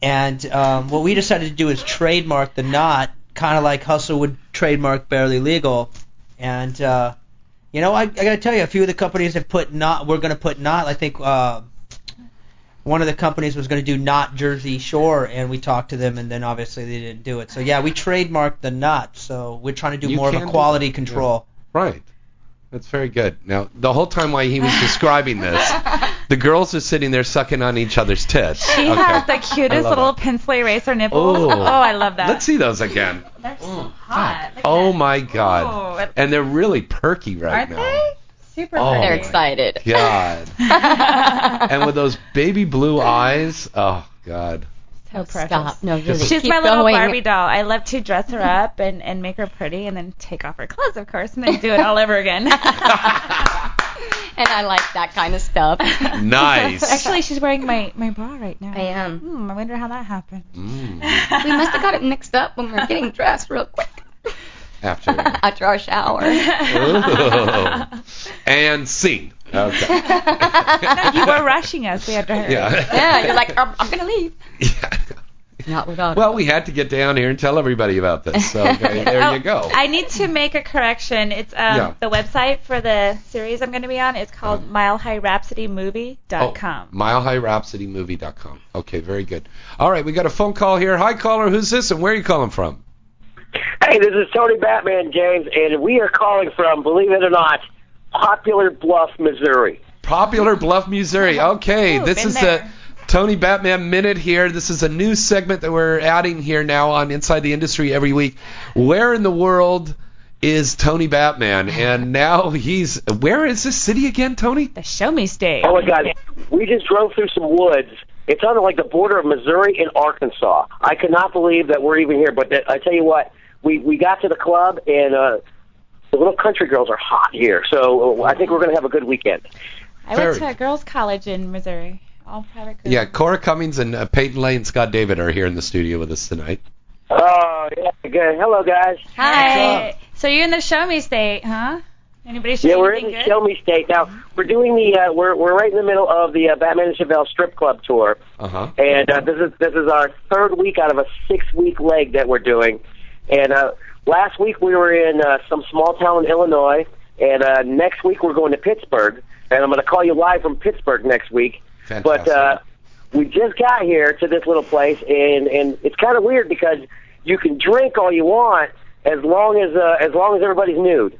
And um, what we decided to do is trademark the Not, kind of like Hustler would trademark Barely Legal. And uh, you know, I, I got to tell you, a few of the companies have put not. We're going to put not. I think uh, one of the companies was going to do not Jersey Shore, and we talked to them, and then obviously they didn't do it. So yeah, we trademarked the knot. So we're trying to do You more of a quality that, control. Right. That's very good. Now, the whole time while he was describing this, The girls are sitting there sucking on each other's tits. She Okay. has the cutest little it. pencil eraser nipples. Oh. Oh, I love that. Let's see those again. They're so mm. hot. Oh my god. Ooh. And they're really perky right Aren't now. they? Super Oh. They're excited. God. and with those baby blue eyes, oh god. so Oh, precious. Stop. No, really. She's keep my little going. Barbie doll. I love to dress her up and, and make her pretty and then take off her clothes, of course, and then do it all over again. And I like that kind of stuff. Nice. Actually, she's wearing my, my bra right now. I am. Hmm, I wonder how that happened. Mm. We must have got it mixed up when we were getting dressed real quick After. after our shower. Ooh. and scene. Okay. you were rushing us. We had to hurry. Yeah. yeah, you're like, I'm, I'm gonna leave. Yeah. Not without. Well, we had to get down here and tell everybody about this. So okay, there Oh, you go. I need to make a correction. It's um, Yeah. the website for the series I'm going to be on. It's called Oh. MileHighRhapsodyMovie.com. MileHighRhapsodyMovie.com. Okay, very good. All right, we got a phone call here. Hi, caller. Who's this, and where are you calling from? Hey, this is Tony Batman James, and we are calling from, believe it or not, Poplar Bluff, Missouri. Poplar Bluff, Missouri. Okay, Ooh, this is there. the Tony Batman Minute here. This is a new segment that we're adding here now on Inside the Industry every week. Where in the world is Tony Batman? And now he's where is this city again, Tony? The Show Me State. Oh my God, we just drove through some woods. It's on like the border of Missouri and Arkansas. I cannot believe that we're even here. But that, I tell you what, we we got to the club and uh, the little country girls are hot here. So I think we're going to have a good weekend. I went to a girls' college in Missouri. All private. girls. Yeah, Cora Cummings and uh, Peyton Lane and Scott David are here in the studio with us tonight. Oh yeah, good. Hello guys. Hi. So you're in the Show Me State, huh? Anybody show Yeah, we're in the good? Show Me State now. We're doing the uh, we're we're right in the middle of the uh, Batman and Chevelle strip club tour. Uh huh. and uh, this is this is our third week out of a six week leg that we're doing. And uh, last week we were in uh, some small town in Illinois, and uh, next week we're going to Pittsburgh. And I'm going to call you live from Pittsburgh next week. Fantastic. But uh, we just got here to this little place, and and it's kind of weird because you can drink all you want as long as uh, as long as everybody's nude.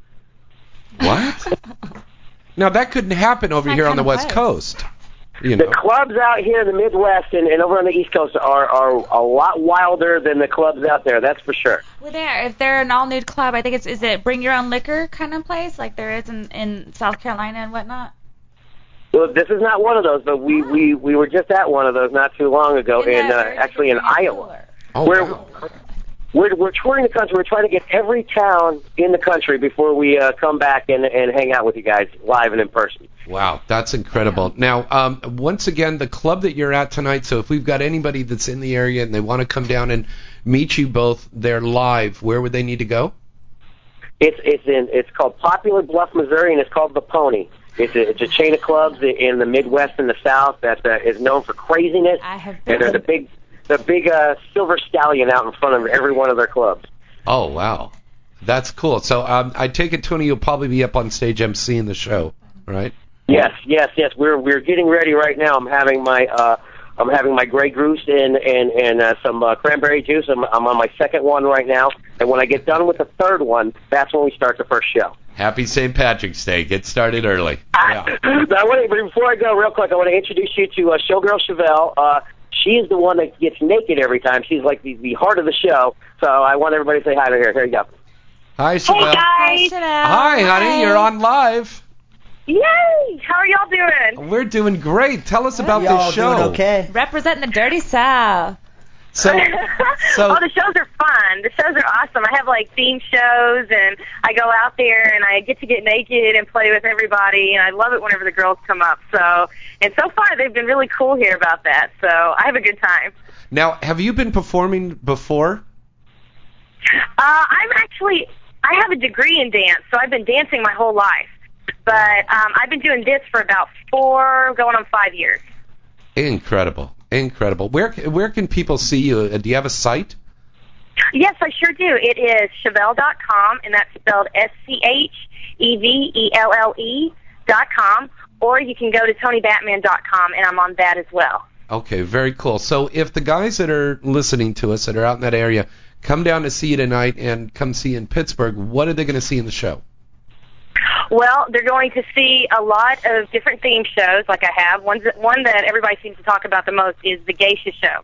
What? now that couldn't happen over That here on the West place. Coast. You The clubs out here in the Midwest and, and over on the East Coast are are a lot wilder than the clubs out there. That's for sure. Well, there. If they're an all nude club, I think it's is it bring your own liquor kind of place like there is in in South Carolina and whatnot. Well, this is not one of those, but we we we were just at one of those not too long ago, Isn't in uh, actually in Iowa. cooler. Oh, we're, wow. We're we're touring the country. We're trying to get every town in the country before we uh, come back and and hang out with you guys live and in person. Wow, that's incredible. Now, um, once again, the club that you're at tonight. So if we've got anybody that's in the area and they want to come down and meet you both, they're live. Where would they need to go? It's it's in it's called Poplar Bluff, Missouri, and it's called the Pony. It's a, it's a chain of clubs in the Midwest and the South that uh, is known for craziness, I have and there's a big the big uh, silver stallion out in front of every one of their clubs. Oh, wow, that's cool. So um, I take it, Tony, you'll probably be up on stage emceeing the show, right? Yes, yes, yes. We're we're getting ready right now. I'm having my uh I'm having my Grey Goose and and and uh, some uh, cranberry juice. I'm I'm on my second one right now, and when I get done with the third one, that's when we start the first show. Happy St. Patrick's Day. Get started early. Yeah. But I want to, before I go, real quick, I want to introduce you to uh, Showgirl Chevelle. Uh, she is the one that gets naked every time. She's like the, the heart of the show. So I want everybody to say hi to her. Here you go. Hi, Hey Chevelle. Hi, guys! Chanel. Hi, honey. You're on live. Yay! How are y'all doing? We're doing great. Tell us about Y'all the show. doing okay? Representing the dirty South. So, so oh, the shows are fun. The shows are awesome. I have like theme shows, and I go out there and I get to get naked and play with everybody, and I love it whenever the girls come up. So, and so far they've been really cool here about that. So I have a good time. now, have you been performing before? Uh, I'm actually I have a degree in dance, so I've been dancing my whole life. But um, I've been doing this for about four, going on five years. Incredible, incredible. Where where can people see you? Uh, Do you have a site? Yes, I sure do. It is Schevelle.com, and that's spelled S C H E V E L L E dot com. Or you can go to TonyBatman.com, and I'm on that as well. Okay, very cool. So if the guys that are listening to us that are out in that area come down to see you tonight and come see you in Pittsburgh, what are they going to see in the show? Well, they're going to see a lot of different theme shows, like I have. One, one that everybody seems to talk about the most is the Geisha Show,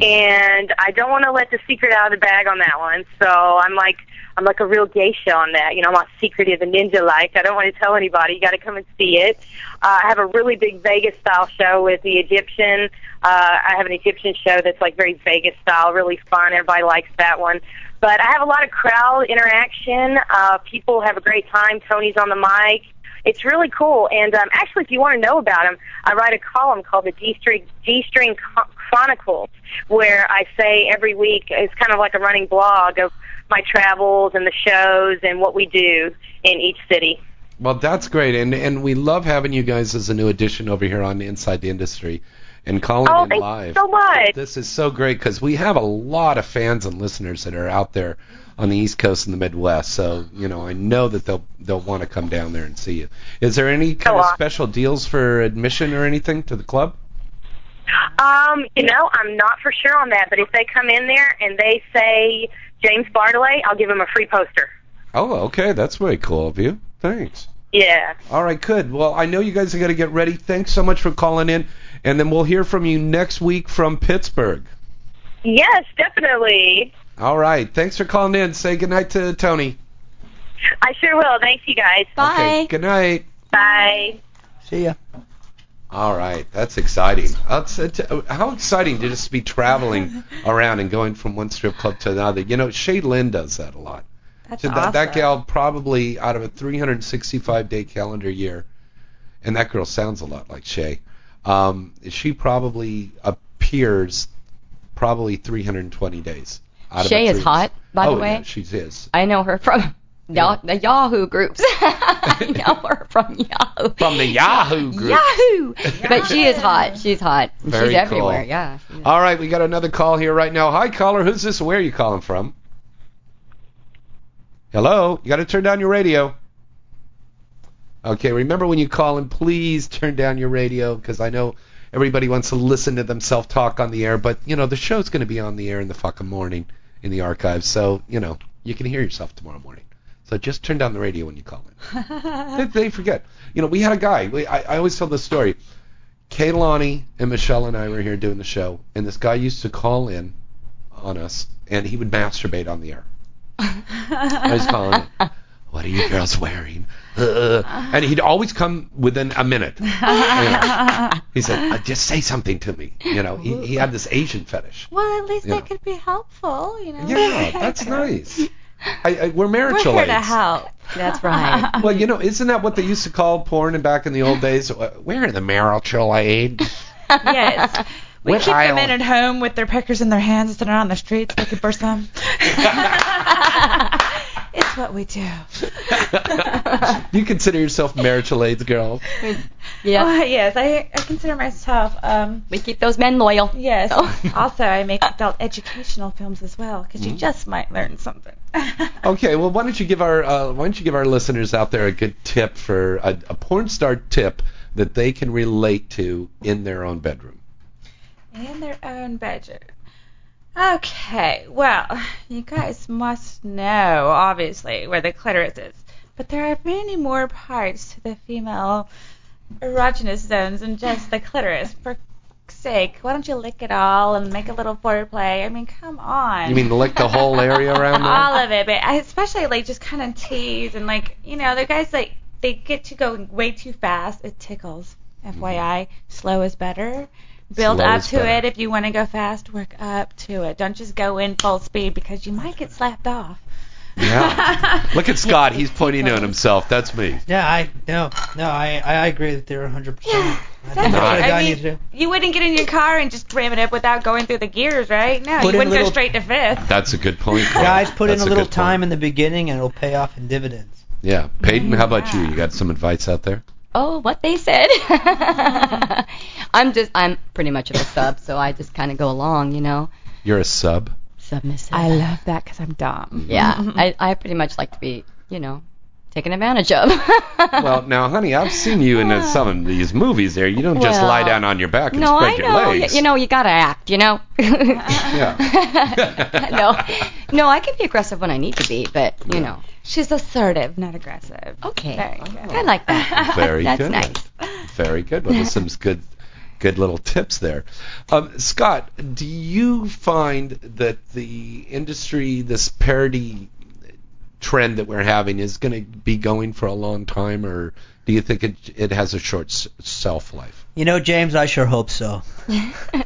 and I don't want to let the secret out of the bag on that one. So I'm like, I'm like a real geisha on that. You know, I'm not secretive and ninja-like. I don't want to tell anybody. You got to come and see it. Uh, I have a really big Vegas-style show with the Egyptian. Uh, I have an Egyptian show that's like very Vegas style, really fun. Everybody likes that one. But I have a lot of crowd interaction. Uh, people have a great time. Tony's on the mic. It's really cool. And um, actually, if you want to know about him, I write a column called the D String G String Chronicles, where I say every week it's kind of like a running blog of my travels and the shows and what we do in each city. Well, that's great, and and we love having you guys as a new addition over here on Inside the Industry, and calling Oh, in thanks live. so much. This is so great because we have a lot of fans and listeners that are out there on the East Coast and the Midwest. So you know, I know that they'll they'll want to come down there and see you. Is there any kind of special deals for admission or anything to the club? Um, you know, I'm not for sure on that, but if they come in there and they say James Bartholet, I'll give them a free poster. Oh, okay, that's very cool of you. Thanks. Yeah. All right, good. Well, I know you guys are going to get ready. Thanks so much for calling in, and then we'll hear from you next week from Pittsburgh. Yes, definitely. All right. Thanks for calling in. Say goodnight to Tony. I sure will. Thanks, you guys. Okay. Good night. Bye. See ya. All right. That's exciting. That's, it's, how exciting to just be traveling around and going from one strip club to another. You know, Shay Lynn does that a lot. That's So that, that gal probably out of a 365 day calendar year, and that girl sounds a lot like Shay. Um, she probably appears probably 320 days. Out Shay is hot, by oh, the way. Yeah, she is. I know her from Ya- the Yahoo groups. I know her from Yahoo. From the Yahoo group. Yahoo! But she is hot. She's hot. Very She's everywhere. cool. Yeah. All right, we got another call here right now. Hi, caller. Who's this? Where are you calling from? Hello. You got to turn down your radio. Okay. Remember when you call in, please turn down your radio because I know everybody wants to listen to themselves talk on the air, but you know the show's going to be on the air in the fucking morning in the archives, so you know you can hear yourself tomorrow morning. So just turn down the radio when you call in. they, they forget. You know, we had a guy. We, I, I always tell this story. Kaylani and Michelle and I were here doing the show, and this guy used to call in on us, and he would masturbate on the air. I was calling it. What are you girls wearing? Uh, and he'd always come within a minute. You know. He said, uh, "Just say something to me." You know, he, he had this Asian fetish. Well, at least Yeah. that could be helpful, you know. Yeah, that's nice. I, I, we're We're here to aids. help. That's right. Well, you know, isn't that what they used to call porn and back in the old days? Uh, We're in the marital aid. yes. We What keep aisle? the men at home with their pickers in their hands instead of on the streets looking for some. it's what we do. you consider yourself marital aids, girl? Yeah. Oh, yes, I, I consider myself. Um, We keep those men loyal. yes. So- also, I make adult educational films as well because Mm-hmm. you just might learn something. Okay, well, why don't you give our uh, why don't you give our listeners out there a good tip for a, a porn star tip that they can relate to in their own bedroom? In their own bedroom. Okay, well, you guys must know, obviously, where the clitoris is. But there are many more parts to the female erogenous zones than just the clitoris. For sake, why don't you lick it all and make a little foreplay? I mean, come on. You mean lick the whole area around there? all of it, but I especially like just kind of tease and like you know the guys like they get to go way too fast. It tickles. Mm-hmm. FYI, slow is better. Build up to better. it. If you want to go fast, work up to it. Don't just go in full speed because you might get slapped off. Yeah. Look at Scott. He's pointing at himself. That's me. Yeah, I no, no, I I agree that they're 100. percent Yeah, I think that's what a I guy mean, needs to do. you wouldn't get in your car and just ram it up without going through the gears, right? No, Put you wouldn't go straight to fifth. That's a good point. Cole. Guys, put That's in a little good point. time in the beginning, and it'll pay off in dividends. Yeah, Peyton, how about you? You got some advice out there? Oh, what they said. I'm just, I'm pretty much of a sub, so I just kind of go along, you know. You're a sub. Submissive. I love that because I'm dumb. Yeah, I, I pretty much like to be, you know, taken advantage of. Well, now, honey, I've seen you in uh, some of these movies. There, you don't just Well, lie down on your back and no, spread I your know. legs. You, you know, you gotta act, you know. Yeah. no, no, I can be aggressive when I need to be, but you know, She's assertive, not aggressive. Okay. Very good. I like that. Very That's good. nice. Very good. Well, there's some good, good little tips there. Um, Scott, do you find that the industry, this parody trend that we're having, is going to be going for a long time, or do you think it it has a short s- shelf life? You know, James, I sure hope so.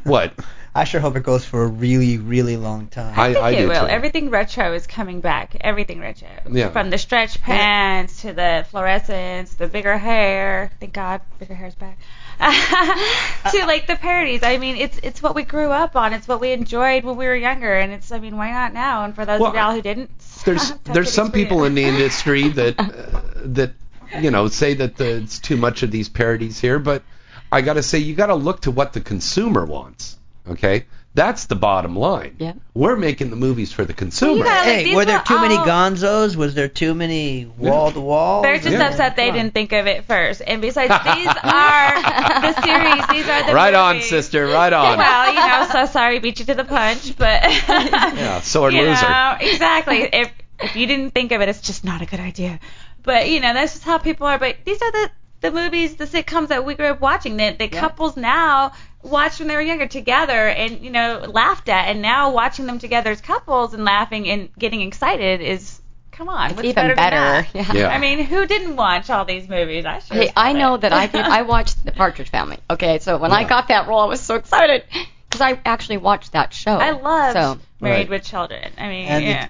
What? I sure hope it goes for a really, really long time. I, I think I it do will. too. Everything retro is coming back. Everything retro. Yeah. From the stretch pants to the fluorescence, the bigger hair. Thank God, bigger hair's back. to like the parodies. I mean, it's it's what we grew up on. It's what we enjoyed when we were younger, and it's. I mean, why not now? And for those Well, of y'all who didn't, there's there's it some people in the industry that uh, that you know say that the, it's too much of these parodies here, but I got to say you got to look to what the consumer wants. Okay, that's the bottom line. Yeah. We're making the movies for the consumer. gotta- Hey, these were there were too many all- gonzos? Was there too many wall to wall? They're just Yeah. upset they didn't think of it first. And besides, these are the series. These are the right on, movies. sister. Right on. Well, you know, so sorry, beat you to the punch, but Yeah, sword you loser. know, exactly. If if you didn't think of it, it's just not a good idea. But you know, that's just how people are. But these are the the movies, the sitcoms that we grew up watching. That the couples now watched when they were younger together, and you know, laughed at, and now watching them together as couples and laughing and getting excited is. Come on, It's what's even better, than better. that? Yeah. Yeah. I mean, who didn't watch all these movies? I sure Hey, I know did. that I did. I watched The Partridge Family. Okay, so when I got that role, I was so excited because I actually watched that show. I love So Married Right. with Children. I mean, And the- yeah.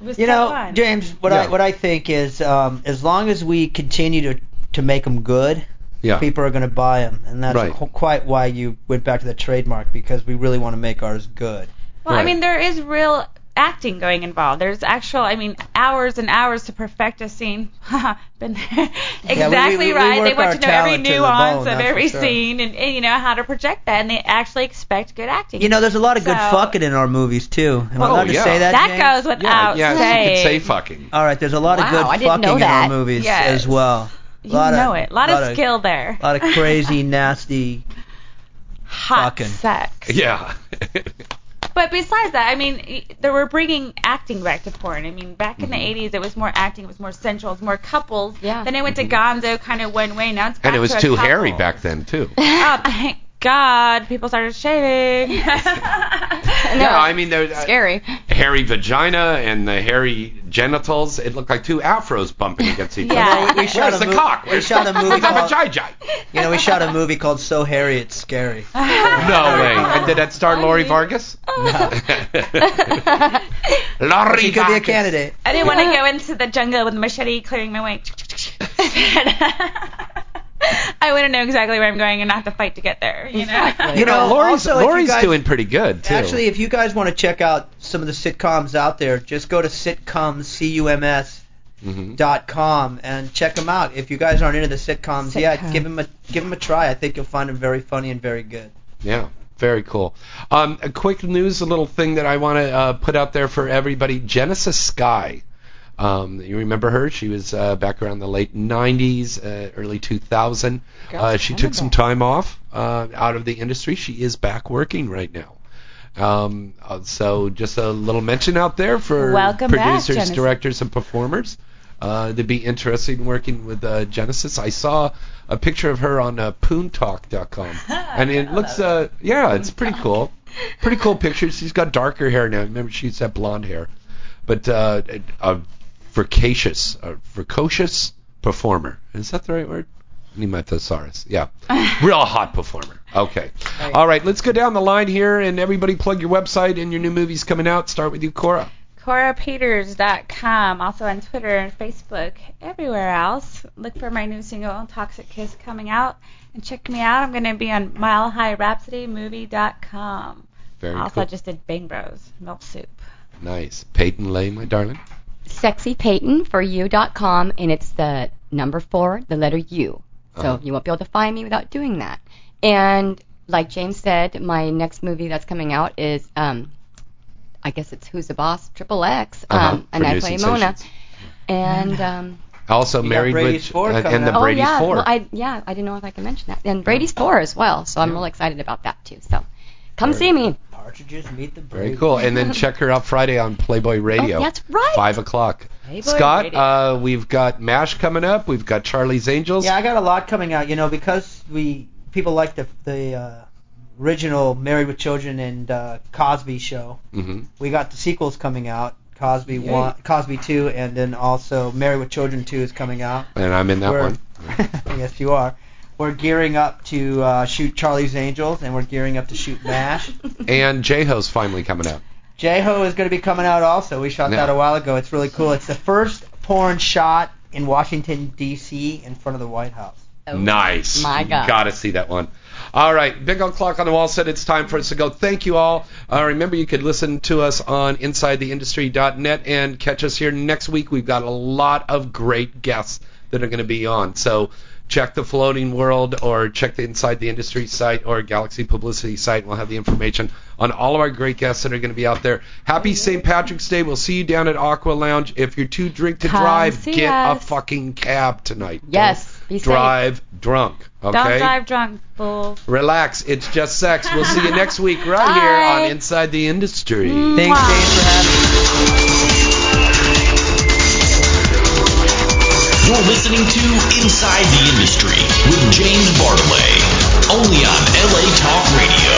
It was You so know, fun. James, what Yeah. I what I think is, um, as long as we continue to to make them good, Yeah. people are going to buy them, and that's Right. quite why you went back to the trademark because we really want to make ours good. Well, I mean, there is real acting going involved. There's actual, I mean, hours and hours to perfect a scene. Been there. exactly we- we right. They want to know every talent to the nuance bone, of every sure. scene and, and, you know, how to project that. And they actually expect good acting. You know, there's a lot of good fucking in our movies too. Am I Oh, allowed to say that? that James? goes Yeah, without yeah, you saying. can say fucking. All right, there's a lot of good fucking in our movies Yes. as well. You lot know of, it. A lot, of skill there. A lot of crazy, nasty. Hot fucking. sex. Yeah. But besides that, I mean, they were bringing acting back to porn. I mean, back in the mm-hmm. 80s, it was more acting, it was more sensual, it was more couples. Yeah. Then it went to mm-hmm. Gonzo kind of one way. Now it's back and it was to too hairy back then too. Oh, thank um, God, people started shaving. no, Yeah, I mean, there, uh, scary. hairy vagina and the hairy genitals. It looked like two afros bumping against each Yeah. other. We, we shot Where's a the mo- cock? We Where's shot a movie Where's the called. vajayjay? You know, we shot a movie called So Hairy It's Scary. No way. And did that star Lori Vargas? No. Lori She could be a candidate. I didn't want to go into the jungle with a machete clearing my way. I wouldn't know exactly where I'm going and not have to fight to get there. You know. You know, Lori's, also, Lori's guys- doing pretty good too. Actually, if you guys want to check out some of the sitcoms out there, just go to sitcoms, C-U-M-S, Mhm. dot com and check them out. If you guys aren't into the sitcoms, yeah, Sitcom. give them a give them a try. I think you'll find them very funny and very good. Yeah, very cool. Um, a quick news, a little thing that I want to uh, put out there for everybody. Genesis Skye. Um, you remember her? She was uh, back around the late 90s, uh, early 2000. Uh, she took some time off uh, out of the industry. She is back working right now. Um, uh, so just a little mention out there for Welcome producers, Genesis. directors, and performers. Uh, they'd be interested in working with uh, Genesis. I saw a picture of her on uh, poontalk.com, and it looks, uh, yeah, it's pretty cool. Pretty cool picture. She's got darker hair now. Remember, she used to have blonde hair, but uh, a voracious, a precocious performer. Is that the right word? Nematosaurus. Yeah, real hot performer. Okay. All right, let's go down the line here, and everybody plug your website and your new movies coming out. Start with you, Cora. CoraPeters.com, also on Twitter and Facebook, everywhere else. Look for my new single, Toxic Kiss, coming out. And check me out. I'm going to be on MileHighRhapsodyMovie.com. Very also, cool. I just did Bang Bros, Milf Soup. Nice. Peyton Lay, my darling. Sexypeyton for you.com and it's the number four, the letter U. So Uh-huh. you won't be able to find me without doing that. And like James said, my next movie that's coming out is um I guess it's Who's the Boss? Triple X. Uh-huh, Um and I New play Mona. And um Also You married Brady's with Four uh, and the out. oh Brady's yeah, Four. well, I yeah, I didn't know if I could mention that. And Brady's Four as well, so I'm Yeah. real excited about that too. So come Very see me. Party Partridges meet the Very cool. And then check her out Friday on Playboy Radio. Oh, that's right. Five o'clock. Playboy Scott, Radio. uh, we've got Mash coming up. We've got Charlie's Angels. Yeah, I got a lot coming out. You know, because we people like the the uh, original Married with Children and uh, Cosby show. hmm We got the sequels coming out. Cosby Yay. one, Cosby two, and then also Married with Children two is coming out. And I'm in that We're- one. yes, you are. We're gearing up to uh, shoot Charlie's Angels, and we're gearing up to shoot MASH. And J-Ho's finally coming out. J-Ho is going to be coming out also. We shot Yeah. that a while ago. It's really cool. It's the first porn shot in Washington D.C. in front of the White House. Oh, nice. My God. Gotta see that one. All right, Big Old Clock on the Wall said it's time for us to go. Thank you all. Uh, remember, you could listen to us on InsideTheIndustry.net and catch us here next week. We've got a lot of great guests that are going to be on. So check the Floating World or check the Inside the Industry site or Galaxy Publicity site. We'll have the information on all of our great guests that are going to be out there. Happy St. Patrick's Day. We'll see you down at Aqua Lounge. If you're too drunk to Come drive, get us. a fucking cab tonight. Yes, Don't be safe. drive drunk. Okay. Don't drive drunk, fools. Relax. It's just sex. We'll see you next week right Bye. here on Inside the Industry. Thanks, James, for having me. You're listening to Inside the Industry with James Bartholet, only on LA Talk Radio.